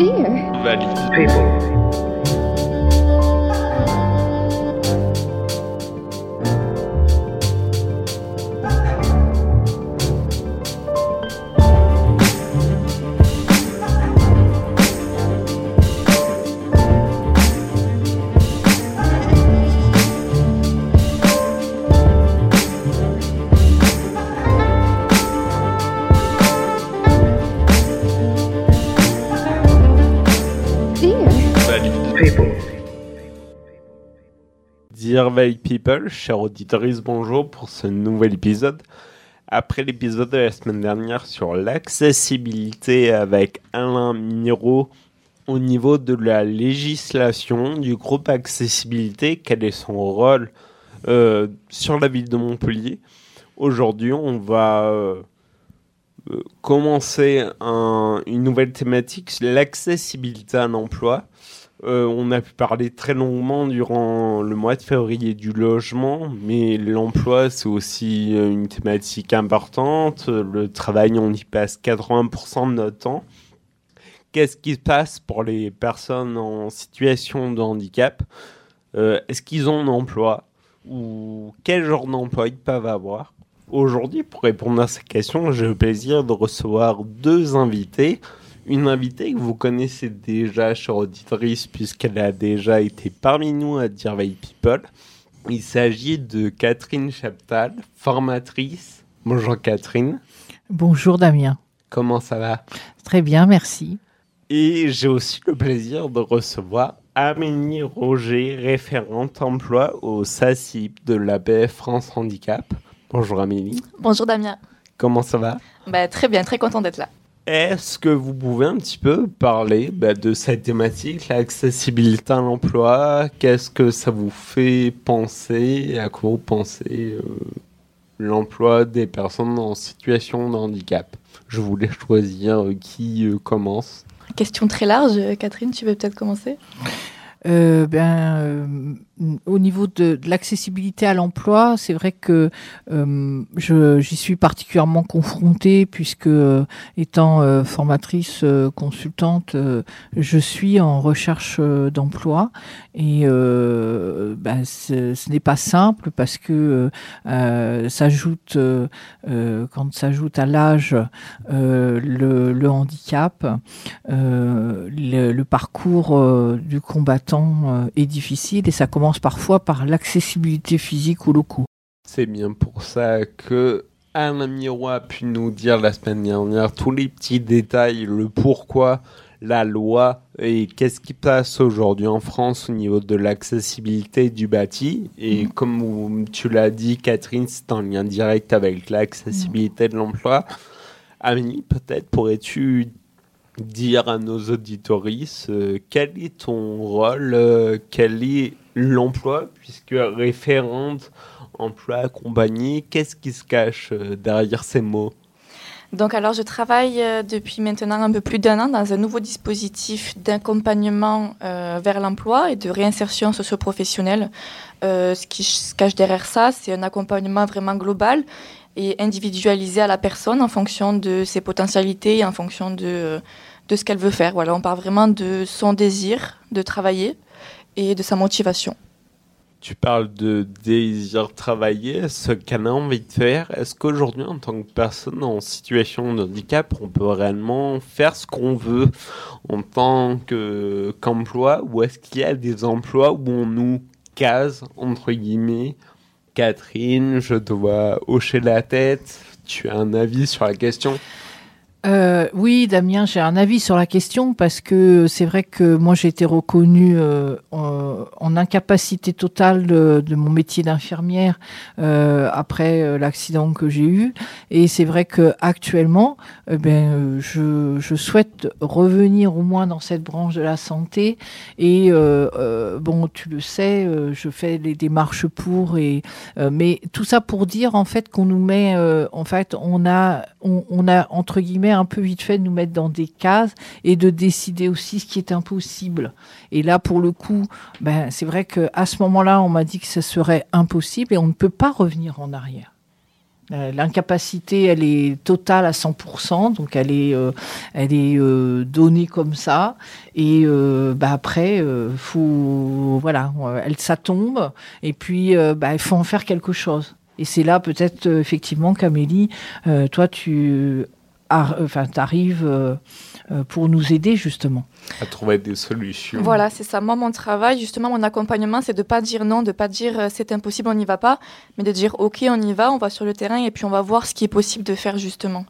dear. Valide. People. People, chers auditeurs, bonjour pour ce nouvel épisode. Après l'épisode de la semaine dernière sur l'accessibilité avec Alain Miro au niveau de la législation du groupe accessibilité, quel est son rôle euh, sur la ville de Montpellier, aujourd'hui on va euh, commencer un- une nouvelle thématique, l'accessibilité à l'emploi. Euh, on a pu parler très longuement durant le mois de février du logement, mais l'emploi, c'est aussi euh, une thématique importante. Le travail, on y passe 80% de notre temps. Qu'est-ce qui se passe pour les personnes en situation de handicap? Euh, Est-ce qu'ils ont un emploi? Ou quel genre d'emploi ils peuvent avoir? Aujourd'hui, pour répondre à ces questions, j'ai le plaisir de recevoir deux invités une invitée que vous connaissez déjà, chère auditrice, puisqu'elle a déjà été parmi nous à Dear Valley People. Il s'agit de Catherine Chaptal, formatrice. Bonjour Catherine, Bonjour Damien. comment ça va? Très bien, merci. Et j'ai aussi le plaisir de recevoir Amélie Roger, référente emploi au SACIP de l'ABF France Handicap. Bonjour Amélie, Bonjour Damien. comment ça va? Bah, très bien, très content d'être là. Est-ce que vous pouvez un petit peu parler bah, de cette thématique, l'accessibilité à l'emploi? Qu'est-ce que ça vous fait penser? À quoi vous pensez euh, l'emploi des personnes en situation de handicap? Je voulais choisir euh, qui euh, commence. Question très large. Catherine, tu veux peut-être commencer? Euh, ben, euh, au niveau de, de l'accessibilité à l'emploi, c'est vrai que euh, j'y suis particulièrement confrontée puisque, euh, étant euh, formatrice euh, consultante, je suis en recherche d'emploi. Et ben, ce, n'est pas simple parce que s'ajoute quand s'ajoute à l'âge le, le handicap, le, le parcours du combattant euh, est difficile et ça commence parfois par l'accessibilité physique aux locaux. C'est bien pour ça que Alain Miro a pu nous dire la semaine dernière tous les petits détails, le pourquoi, la loi et qu'est-ce qui passe aujourd'hui en France au niveau de l'accessibilité du bâti. Et comme vous- tu l'as dit, Catherine, c'est en lien direct avec l'accessibilité de l'emploi. Amélie, peut-être pourrais-tu dire à nos auditoristes euh, quel est ton rôle, euh, quel est l'emploi, puisque référente emploi accompagné, qu'est-ce qui se cache euh, derrière ces mots? Donc, alors, je travaille depuis maintenant un peu plus d'un an dans un nouveau dispositif d'accompagnement vers l'emploi et de réinsertion socio-professionnelle. Euh, ce qui se cache derrière ça, c'est un accompagnement vraiment global et individualisé à la personne en fonction de ses potentialités et en fonction de, de ce qu'elle veut faire. Voilà, on parle vraiment de son désir de travailler et de sa motivation. Tu parles de désir travailler, ce qu'elle a envie de faire. Est-ce qu'aujourd'hui, en tant que personne en situation de handicap, on peut réellement faire ce qu'on veut en tant que- qu'emploi? Ou est-ce qu'il y a des emplois où on nous case, entre guillemets? Catherine, je te vois hocher la tête. Tu as un avis sur la question? Euh, oui, Damien, j'ai un avis sur la question parce que c'est vrai que moi j'ai été reconnue euh, en, en incapacité totale de, de mon métier d'infirmière euh, après euh, l'accident que j'ai eu. Et c'est vrai que actuellement, eh ben je, je souhaite revenir au moins dans cette branche de la santé. Et euh, euh, bon, tu le sais, je fais les démarches pour et mais tout ça pour dire en fait qu'on nous met en fait on a on a entre guillemets un peu vite fait de nous mettre dans des cases et de décider aussi ce qui est impossible. Et là, pour le coup, ben, c'est vrai que à ce moment-là, on m'a dit que ce serait impossible et on ne peut pas revenir en arrière. Euh, L'incapacité, elle est totale à 100%, donc elle est, euh, elle est euh, donnée comme ça. Et bah après, faut, voilà, elle, ça tombe. Et puis, bah, il faut en faire quelque chose. Et c'est là peut-être effectivement qu'Amélie, euh, toi, tu enfin, arrives pour nous aider justement. À trouver des solutions. Voilà, c'est ça. Moi, mon travail, justement, mon accompagnement, c'est de pas dire non, de pas dire euh, c'est impossible, on n'y va pas, mais de dire ok, on y va, on va sur le terrain et puis on va voir ce qui est possible de faire justement.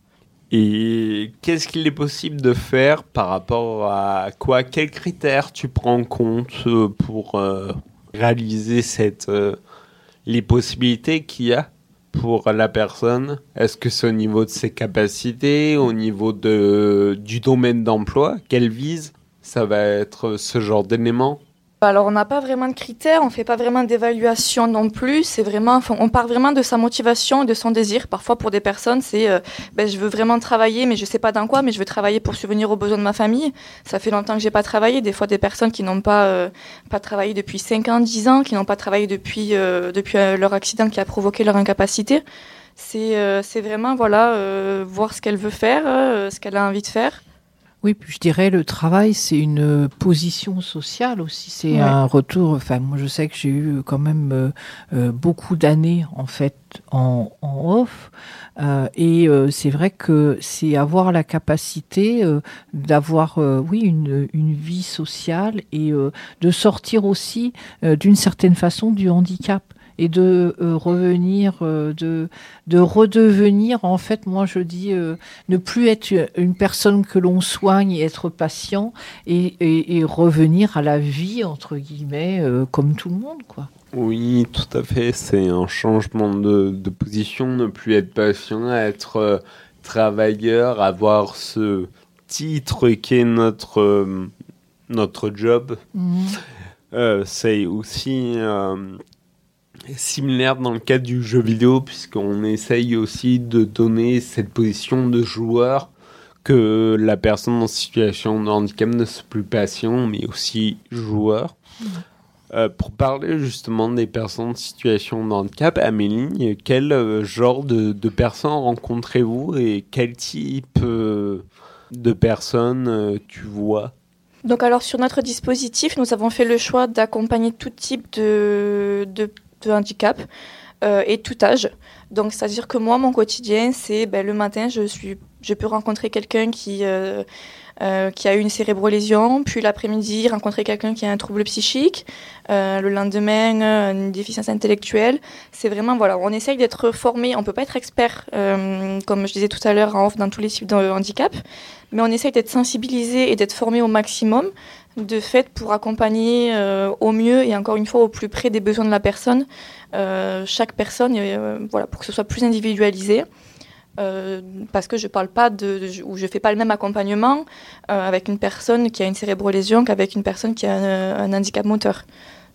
Et qu'est-ce qu'il est possible de faire par rapport à quoi? Quels critères tu prends en compte euh, pour euh, réaliser cette, euh, les possibilités qu'il y a? Pour la personne Est-ce que c'est au niveau de ses capacités, au niveau de, du domaine d'emploi qu'elle vise Ça va être ce genre d'éléments? Alors, on n'a pas vraiment de critères, on fait pas vraiment d'évaluation non plus. C'est vraiment, enfin, on part vraiment de sa motivation et de son désir. Parfois, pour des personnes, c'est, euh, ben, je veux vraiment travailler, mais je sais pas dans quoi, mais je veux travailler pour subvenir aux besoins de ma famille. Ça fait longtemps que j'ai pas travaillé. Des fois, des personnes qui n'ont pas, euh, pas travaillé depuis 5 ans, 10 ans, qui n'ont pas travaillé depuis, euh, depuis euh, leur accident qui a provoqué leur incapacité. C'est, euh, c'est vraiment, voilà, voir ce qu'elle veut faire, ce qu'elle a envie de faire. Oui, puis je dirais le travail, c'est une position sociale aussi. C'est Ouais. un retour. Enfin, moi, je sais que j'ai eu quand même euh, euh, beaucoup d'années en fait en, en off, Euh, et euh, c'est vrai que c'est avoir la capacité euh, d'avoir, euh, oui, une, une vie sociale et euh, de sortir aussi euh, d'une certaine façon du handicap et de euh, revenir, euh, de, de redevenir, en fait, moi je dis, euh, ne plus être une personne que l'on soigne et être patient et, et- et revenir à la vie, entre guillemets, comme tout le monde, quoi. Oui, tout à fait. C'est un changement de, de position, ne plus être patient, être euh, travailleur, avoir ce titre qui est notre, euh, notre job. Euh, c'est aussi similaire dans le cadre du jeu vidéo, puisqu'on essaye aussi de donner cette position de joueur que la personne en situation de handicap ne soit plus patient, mais aussi joueur. Euh, pour parler justement des personnes en situation de handicap, Amélie, quel euh, genre de, de personnes rencontrez-vous et quel type euh, de personnes euh, tu vois? Donc alors sur notre dispositif, nous avons fait le choix d'accompagner tout type de, de, de handicap euh, et tout âge. Donc c'est-à-dire que moi, mon quotidien, c'est ben, le matin, je, suis, je peux rencontrer quelqu'un qui, euh, euh, qui a eu une cérébrolésion, puis l'après-midi, rencontrer quelqu'un qui a un trouble psychique, le lendemain, une déficience intellectuelle. C'est vraiment, voilà, on essaye d'être formé, on peut pas être expert, comme je disais tout à l'heure, dans tous les types de handicap, mais on essaye d'être sensibilisé et d'être formé au maximum de fait pour accompagner euh, au mieux et encore une fois au plus près des besoins de la personne euh, chaque personne euh, voilà pour que ce soit plus individualisé. Parce que je parle pas de, ou je fais pas le même accompagnement avec une personne qui a une cérébrolésion qu'avec une personne qui a un, handicap moteur.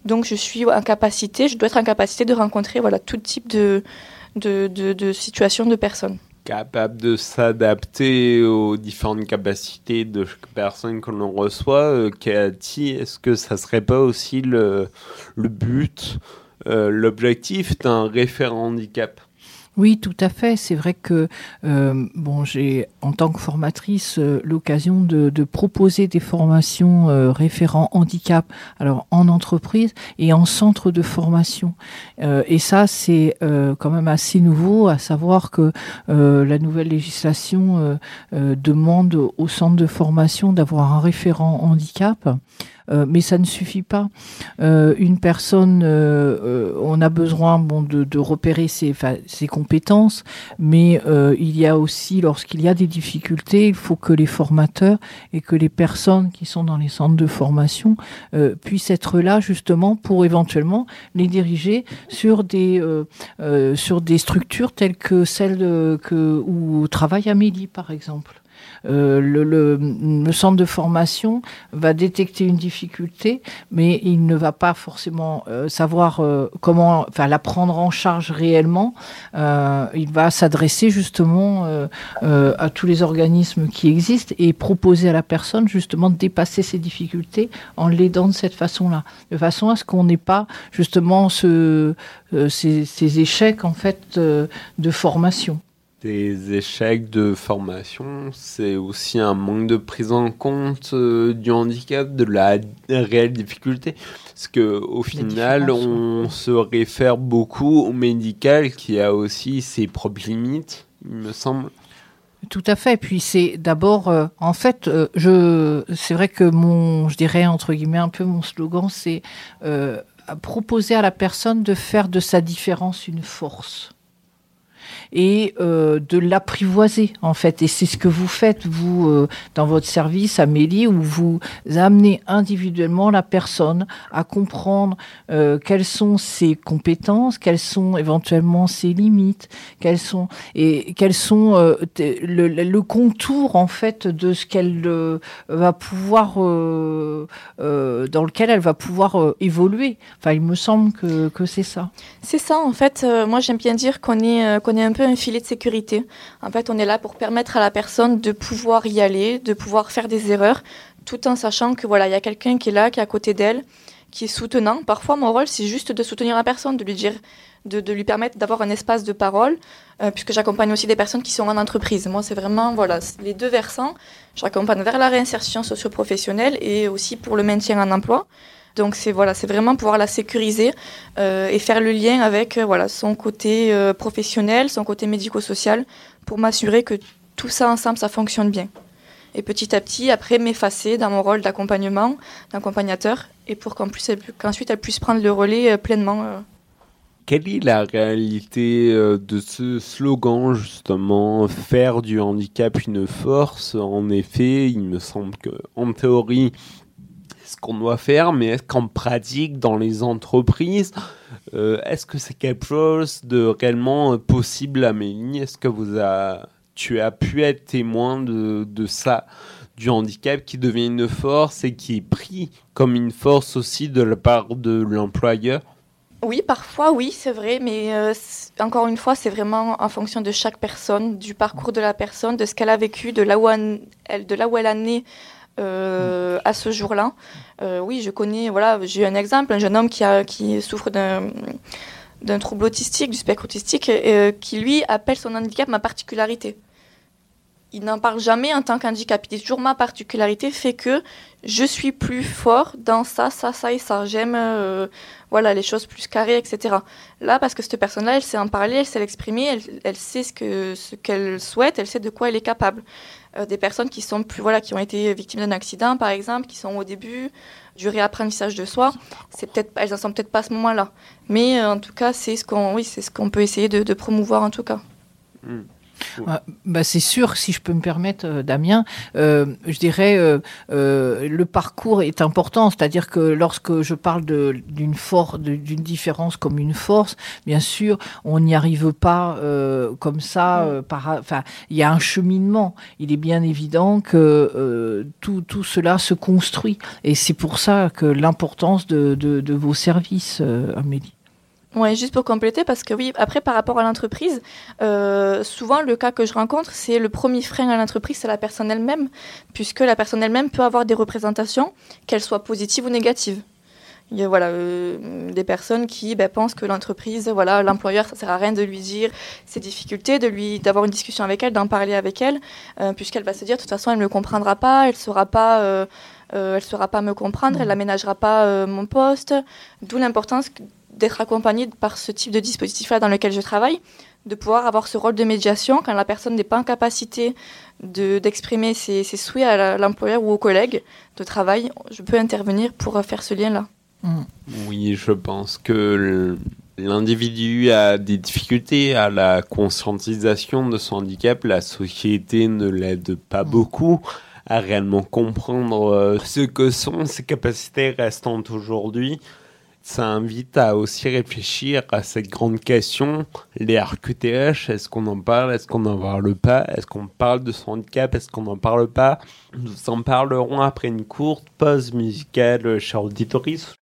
Donc je suis en capacité je dois être en capacité de rencontrer voilà tout type de de, de, de situations de personnes Capable de s'adapter aux différentes capacités de chaque personne que l'on reçoit. Euh, est-ce que ça serait pas aussi le, le but, euh, l'objectif d'un référent handicap? Oui, tout à fait. C'est vrai que euh, bon, j'ai en tant que formatrice euh, l'occasion de, proposer des formations euh, référents handicap, alors en entreprise et en centre de formation. Euh, et ça, c'est quand même assez nouveau, à savoir que la nouvelle législation demande au centre de formation d'avoir un référent handicap. Euh, mais ça ne suffit pas. Euh, une personne, euh, on a besoin bon, de, repérer ses, ses compétences, mais il y a aussi, lorsqu'il y a des difficultés, il faut que les formateurs et que les personnes qui sont dans les centres de formation puissent être là justement pour éventuellement les diriger sur des, sur des structures telles que celles que, où travaille Amélie, par exemple. Euh, le, le, le, centre de formation va détecter une difficulté, mais il ne va pas forcément euh, savoir euh, comment, enfin, la prendre en charge réellement. Euh, il va s'adresser justement euh, à tous les organismes qui existent et proposer à la personne justement de dépasser ces difficultés en l'aidant de cette façon-là, de façon à ce qu'on n'ait pas justement ce, ces, ces, échecs en fait de formation des échecs de formation, c'est aussi un manque de prise en compte euh, du handicap, de la réelle difficulté. Parce que au final, on se réfère beaucoup au médical qui a aussi ses propres limites, il me semble. Tout à fait. Puis c'est d'abord, euh, en fait, euh, je, c'est vrai que mon, je dirais entre guillemets un peu mon slogan, c'est proposer à la personne de faire de sa différence une force et euh, de l'apprivoiser en fait. Et c'est ce que vous faites vous euh, dans votre service, Amélie, où vous amenez individuellement la personne à comprendre euh, quelles sont ses compétences, quelles sont éventuellement ses limites, quelles sont et quels sont euh, le, le, contour en fait de ce qu'elle va pouvoir dans lequel elle va pouvoir évoluer. Enfin, il me semble que, que c'est ça. C'est ça en fait. moi, j'aime bien dire qu'on est qu'on est un peu un filet de sécurité. En fait, on est là pour permettre à la personne de pouvoir y aller, de pouvoir faire des erreurs, tout en sachant que voilà, il y a quelqu'un qui est là, qui est à côté d'elle, qui est soutenant. Parfois, mon rôle, c'est juste de soutenir la personne, de lui dire, de, lui permettre d'avoir un espace de parole, euh, puisque j'accompagne aussi des personnes qui sont en entreprise. Moi, c'est vraiment voilà les deux versants. J'accompagne vers la réinsertion socio-professionnelle et aussi pour le maintien en emploi. Donc c'est voilà, c'est vraiment pouvoir la sécuriser euh, et faire le lien avec euh, voilà son côté euh, professionnel, son côté médico-social, pour m'assurer que tout ça ensemble, ça fonctionne bien. Et petit à petit, après, m'effacer dans mon rôle d'accompagnement, d'accompagnateur, et pour qu'en plus, qu'ensuite elle puisse prendre le relais pleinement. Quelle est la réalité de ce slogan, justement, faire du handicap une force En effet, il me semble que, en théorie, qu'on doit faire, mais est-ce qu'en pratique, dans les entreprises, euh, est-ce que c'est quelque chose de réellement possible, Amélie? Est-ce que vous a, tu as pu être témoin de, de ça, du handicap qui devient une force et qui est pris comme une force aussi de la part de l'employeur? Oui, parfois, oui, c'est vrai, mais euh, encore une fois, c'est vraiment en fonction de chaque personne, du parcours de la personne, de ce qu'elle a vécu, de là où elle, de là où elle a né euh, à ce jour-là. Euh, oui, je connais, voilà, j'ai un exemple, un jeune homme qui, a, qui souffre d'un trouble autistique, du spectre autistique, euh, qui lui appelle son handicap ma particularité. Il n'en parle jamais en tant qu'handicap. Il dit toujours ma particularité fait que je suis plus fort dans ça, ça, ça et ça. J'aime euh, voilà, les choses plus carrées, etc. Là, parce que cette personne-là, elle sait en parler, elle sait l'exprimer, elle, elle, sait ce qu'elle ce qu'elle souhaite, elle sait de quoi elle est capable. Euh, des personnes qui sont plus voilà qui ont été victimes d'un accident par exemple qui sont au début du réapprentissage de soi. C'est peut-être elles en sont peut-être pas à ce moment-là. Mais euh, en tout cas c'est ce qu'on oui c'est ce qu'on peut essayer de, promouvoir en tout cas. Mmh. Ah, bah, c'est sûr, si je peux me permettre, euh, Damien, euh, je dirais euh, euh, le parcours est important, c'est-à-dire que lorsque je parle d'une force, d'une différence comme une force, bien sûr, on n'y arrive pas comme ça. Par, enfin, il y a un cheminement. Il est bien évident que tout, tout, cela se construit, et c'est pour ça que l'importance de, de, de, vos services, Amélie. Oui, juste pour compléter, parce que oui, après, par rapport à l'entreprise, euh, souvent, le cas que je rencontre, c'est le premier frein à l'entreprise, c'est la personne elle-même, puisque la personne elle-même peut avoir des représentations, qu'elles soient positives ou négatives. Il y a voilà, euh, des personnes qui ben, pensent que l'entreprise, voilà, l'employeur, ça sert à rien de lui dire ses difficultés, de lui, d'avoir une discussion avec elle, d'en parler avec elle, euh, puisqu'elle va se dire, de toute façon, elle ne me comprendra pas, elle ne saura pas... Euh, elle saura pas me comprendre, mmh. elle n'aménagera pas euh, mon poste, d'où l'importance d'être accompagnée par ce type de dispositif-là dans lequel je travaille, de pouvoir avoir ce rôle de médiation quand la personne n'est pas en capacité d'exprimer de, ses, ses, souhaits à l'employeur ou aux collègues de travail, je peux intervenir pour faire ce lien-là. Mmh. Oui, je pense que l'individu a des difficultés à la conscientisation de son handicap, la société ne l'aide pas mmh. beaucoup à réellement comprendre euh, ce que sont ses capacités restantes aujourd'hui ça invite à aussi réfléchir à cette grande question, les RQTH, est-ce qu'on en parle, est-ce qu'on n'en parle pas, est-ce qu'on parle de son handicap, est-ce qu'on n'en parle pas? Nous en parlerons après une courte pause musicale, cher auditoris.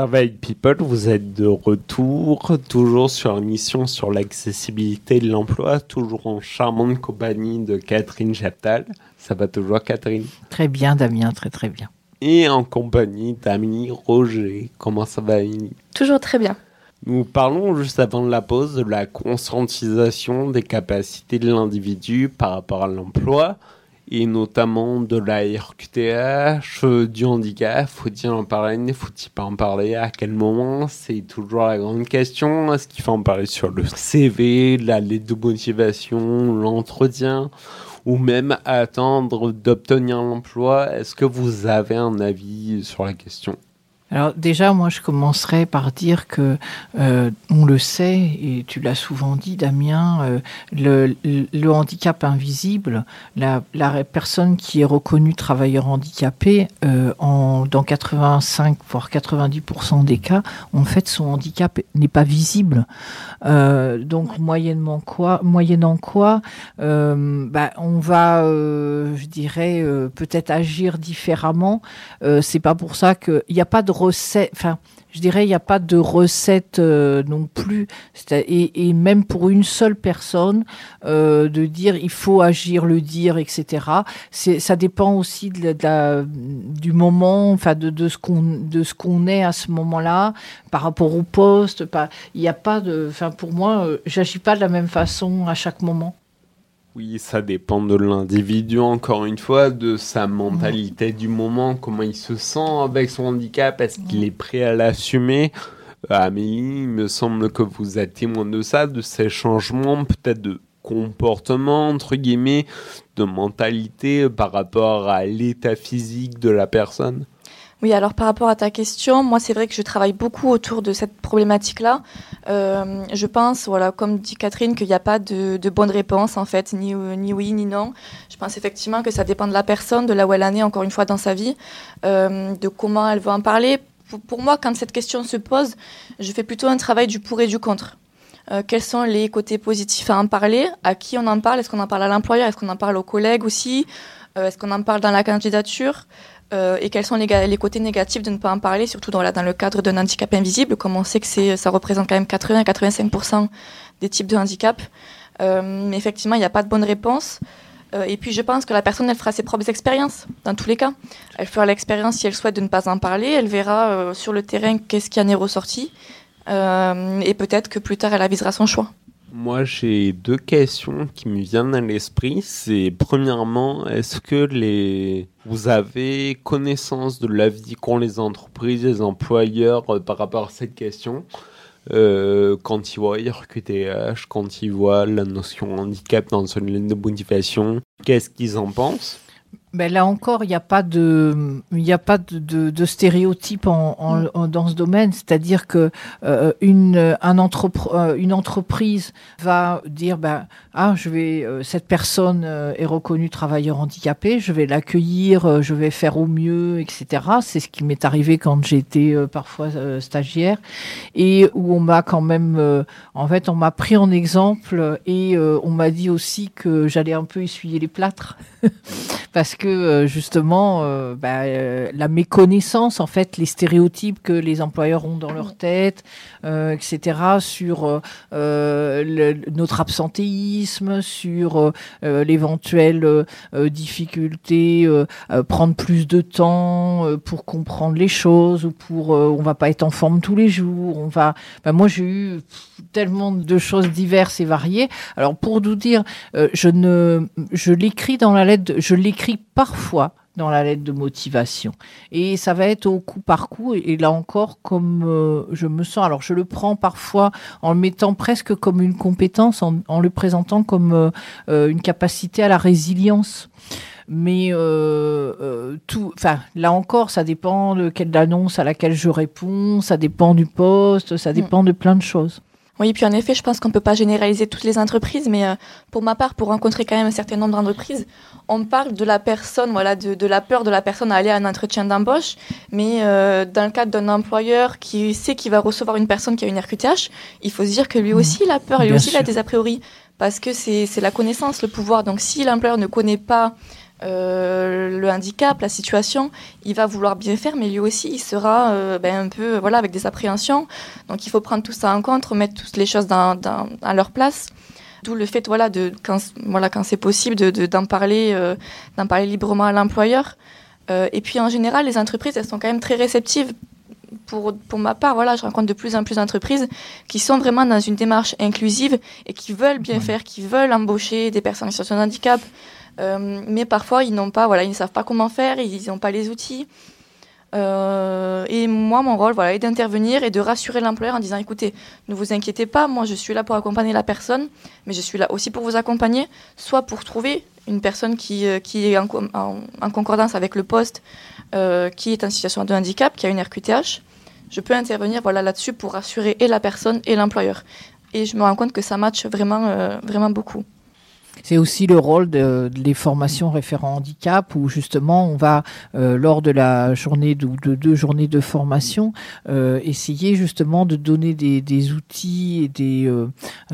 Merveille People, vous êtes de retour, toujours sur une mission sur l'accessibilité de l'emploi, toujours en charmante compagnie de Catherine Chaptal. Ça va toujours, Catherine? Très bien, Damien, très très bien. Et en compagnie d'Amélie Roger. Comment ça va, Amélie? Toujours très bien. Nous parlons juste avant la pause de la conscientisation des capacités de l'individu par rapport à l'emploi et notamment de la RQTH, du handicap. Faut-il en parler Faut-il pas en parler À quel moment C'est toujours la grande question. Est-ce qu'il faut en parler sur le CV, la lettre de motivation, l'entretien ou même attendre d'obtenir l'emploi Est-ce que vous avez un avis sur la question? Alors déjà, moi, je commencerai par dire que euh, on le sait, et tu l'as souvent dit, Damien, euh, le, handicap invisible, la, personne qui est reconnue travailleur handicapé, euh, en, dans 85 voire 90% des cas, en fait, son handicap n'est pas visible. Euh, donc moyennement quoi, moyennant quoi, bah, on va, je dirais, peut-être agir différemment. C'est pas pour ça qu'il n'y a pas de enfin, je dirais, il n'y a pas de recette euh, non plus. Et, même pour une seule personne, euh, de dire il faut agir, le dire, etc. Ça dépend aussi du moment, enfin de, de ce qu'on est à ce moment-là, par rapport au poste. Il n'y a pas enfin pour moi, euh, j'agis pas de la même façon à chaque moment. Oui, ça dépend de l'individu, encore une fois, de sa mentalité du moment, comment il se sent avec son handicap, est-ce qu'il est prêt à l'assumer? Euh, Amélie, il me semble que vous êtes témoin de ça, de ces changements peut-être de comportement, entre guillemets, de mentalité par rapport à l'état physique de la personne? Oui, alors par rapport à ta question, moi c'est vrai que je travaille beaucoup autour de cette problématique-là. Euh, je pense, voilà, comme dit Catherine, qu'il n'y a pas de, de, bonne réponse en fait, ni, ni oui ni non. Je pense effectivement que ça dépend de la personne, de là où elle en est encore une fois dans sa vie, euh, de comment elle veut en parler. Pour, pour, moi, quand cette question se pose, je fais plutôt un travail du pour et du contre. Euh, quels sont les côtés positifs à en parler? À qui on en parle? Est-ce qu'on en parle à l'employeur? Est-ce qu'on en parle aux collègues aussi? Euh, Est-ce qu'on en parle dans la candidature? Euh, et quels sont les, les, côtés négatifs de ne pas en parler, surtout dans, dans le cadre d'un handicap invisible, comme on sait que ça représente quand même 80-85% des types de handicap. Euh, mais effectivement, il n'y a pas de bonne réponse. Euh, et puis, je pense que la personne, elle fera ses propres expériences, dans tous les cas. Elle fera l'expérience si elle souhaite de ne pas en parler. Elle verra euh, sur le terrain qu'est-ce qui en est ressorti. Euh, et peut-être que plus tard, elle avisera son choix. Moi, j'ai deux questions qui me viennent à l'esprit. C'est premièrement, est-ce que les vous avez connaissance de l'avis qu'ont les entreprises, les employeurs euh, par rapport à cette question? Euh, quand ils voient RQTH, quand ils voient la notion handicap dans une ligne de motivation, qu'est-ce qu'ils en pensent? Ben là encore, il n'y a pas de, il n'y a pas de, de, de stéréotype en, en, en, dans ce domaine. C'est-à-dire que euh, une, un entrepre, euh, une entreprise va dire, ben, ah, je vais, euh, cette personne euh, est reconnue travailleur handicapé, je vais l'accueillir, euh, je vais faire au mieux, etc. C'est ce qui m'est arrivé quand j'étais parfois stagiaire et où on m'a quand même, en fait, on m'a pris en exemple et on m'a dit aussi que j'allais un peu essuyer les plâtres parce que euh, justement, euh, bah, euh, la méconnaissance, en fait, les stéréotypes que les employeurs ont dans leur tête, euh, etc., sur euh, euh, notre absentéisme, sur l'éventuelle difficulté, prendre plus de temps pour comprendre les choses, ou pour, on va pas être en forme tous les jours, on va. bah, moi, j'ai eu tellement de choses diverses et variées. Alors, pour nous dire, je ne, je l'écris dans la lettre, je l'écris parfois dans la lettre de motivation. Et ça va être au coup par coup. Et, là encore, comme euh, je me sens, alors je le prends parfois en le mettant presque comme une compétence, en, en le présentant comme euh, euh, une capacité à la résilience. Mais euh, tout, enfin, là encore, ça dépend de quelle annonce à laquelle je réponds, ça dépend du poste, ça dépend de plein de choses. Oui, puis en effet, je pense qu'on ne peut pas généraliser toutes les entreprises, mais euh, pour ma part, pour rencontrer quand même un certain nombre d'entreprises, on parle de la personne, voilà, de, de la peur de la personne à aller à un entretien d'embauche, mais euh, dans le cadre d'un employeur qui sait qu'il va recevoir une personne qui a une RQTH, il faut se dire que lui aussi il a peur, lui Bien aussi il a des a priori, parce que c'est c'est la connaissance, le pouvoir. Donc si l'employeur ne connaît pas euh, le handicap, la situation, il va vouloir bien faire, mais lui aussi, il sera euh, ben, un peu voilà, avec des appréhensions. Donc il faut prendre tout ça en compte, remettre toutes les choses dans, dans- à leur place. D'où le fait, voilà, de, quand, voilà, quand c'est possible, d'en de, d'en parler, euh, d'en parler librement à l'employeur. Et puis en général, les entreprises, elles sont quand même très réceptives. Pour, pour ma part, voilà, je rencontre de plus en plus d'entreprises qui sont vraiment dans une démarche inclusive et qui veulent bien faire, qui veulent embaucher des personnes en situation de handicap. Euh, mais parfois, ils n'ont pas, voilà, ils ne savent pas comment faire, ils n'ont pas les outils. Euh, et moi, mon rôle, voilà, est d'intervenir et de rassurer l'employeur en disant, écoutez, ne vous inquiétez pas, moi, je suis là pour accompagner la personne, mais je suis là aussi pour vous accompagner, soit pour trouver une personne qui, euh, est en, co- en- en concordance avec le poste, qui est en situation de handicap, qui a une RQTH. Je peux intervenir, voilà, là-dessus pour rassurer et la personne et l'employeur. Et je me rends compte que ça matche vraiment, vraiment beaucoup. C'est aussi le rôle de, de les formations référents handicap où justement on va euh, lors de la journée de, de deux journées de formation euh, essayer justement de donner des, des outils et des, euh,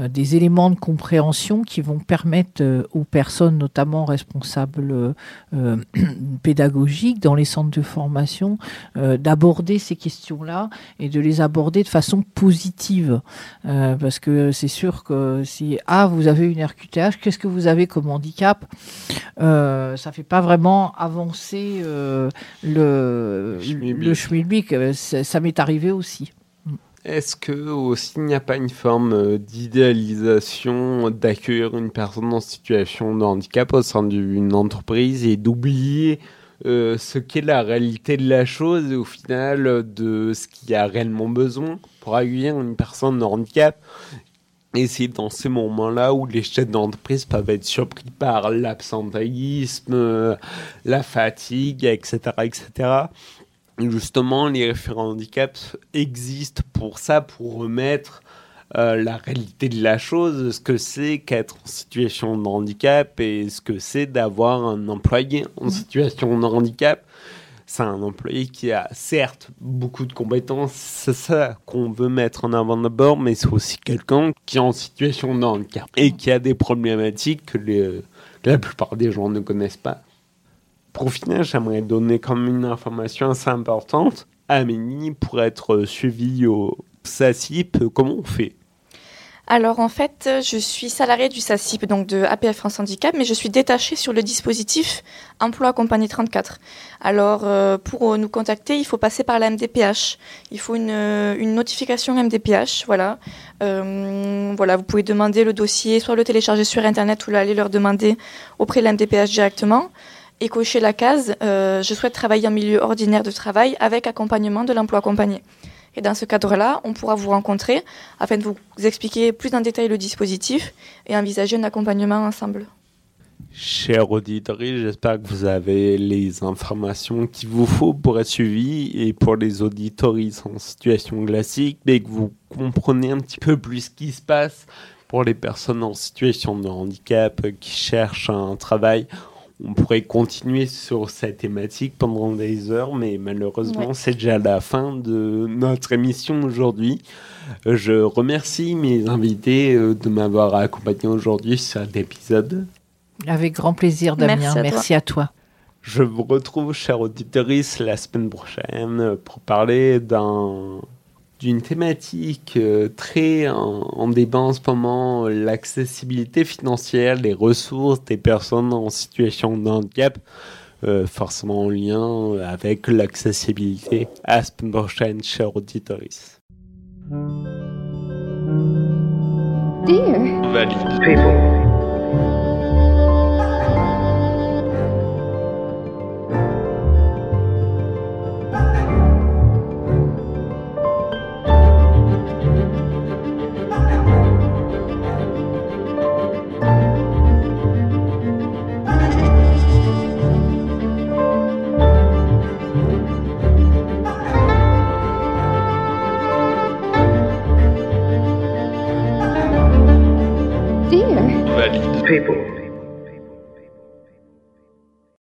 des éléments de compréhension qui vont permettre aux personnes notamment responsables pédagogiques dans les centres de formation d'aborder ces questions-là et de les aborder de façon positive. Parce que c'est sûr que si ah vous avez une RQTH, qu'est-ce que vous avez comme handicap euh, Ça fait pas vraiment avancer euh, le le schmilblick. Euh, Ça, m'est arrivé aussi. Est-ce que aussi il n'y a pas une forme euh, d'idéalisation d'accueillir une personne en situation de handicap au sein d'une entreprise et d'oublier euh, ce qu'est la réalité de la chose et au final de ce qu'il y a réellement besoin pour accueillir une personne de handicap? Et c'est dans ces moments-là où les chefs d'entreprise peuvent être surpris par l'absentéisme, euh, la fatigue, etc., etc. Et justement, les référents handicap existent pour ça, pour remettre euh, la réalité de la chose, ce que c'est qu'être en situation de handicap et ce que c'est d'avoir un employé en situation de handicap. C'est un employé qui a certes beaucoup de compétences, c'est ça qu'on veut mettre en avant d'abord, mais c'est aussi quelqu'un qui est en situation de et qui a des problématiques que, la plupart des gens ne connaissent pas. Pour finir, j'aimerais donner comme une information assez importante. Amélie, pour être suivie au SACIP, comment on fait? Alors en fait, je suis salariée du SACIP, donc de APF France Handicap, mais je suis détachée sur le dispositif Emploi Compagnie 34. Alors euh, pour euh, nous contacter, il faut passer par la MDPH. Il faut une, euh, notification MDPH, voilà. Voilà, vous pouvez demander le dossier, soit le télécharger sur Internet ou aller leur demander auprès de la MDPH directement. Et cocher la case, je souhaite travailler en milieu ordinaire de travail avec accompagnement de l'emploi accompagné. Et dans ce cadre-là, on pourra vous rencontrer afin de vous expliquer plus en détail le dispositif et envisager un accompagnement ensemble. Chers auditeurs, j'espère que vous avez les informations qu'il vous faut pour être suivi et pour les auditeurs en situation classique, dès que vous comprenez un petit peu plus ce qui se passe pour les personnes en situation de handicap qui cherchent un travail. On pourrait continuer sur cette thématique pendant des heures, mais malheureusement, Ouais. c'est déjà la fin de notre émission aujourd'hui. Je remercie mes invités euh, de m'avoir accompagné aujourd'hui sur cet épisode. Avec grand plaisir, Damien. Merci à toi. Merci à toi. Je vous retrouve, chers auditeurs, la semaine prochaine pour parler d'un d'une thématique euh, très en, en, débat en ce moment, l'accessibilité financière, les ressources des personnes en situation de handicap, euh, forcément en lien avec l'accessibilité. Semaine prochaine, chers auditeurs. Dear people.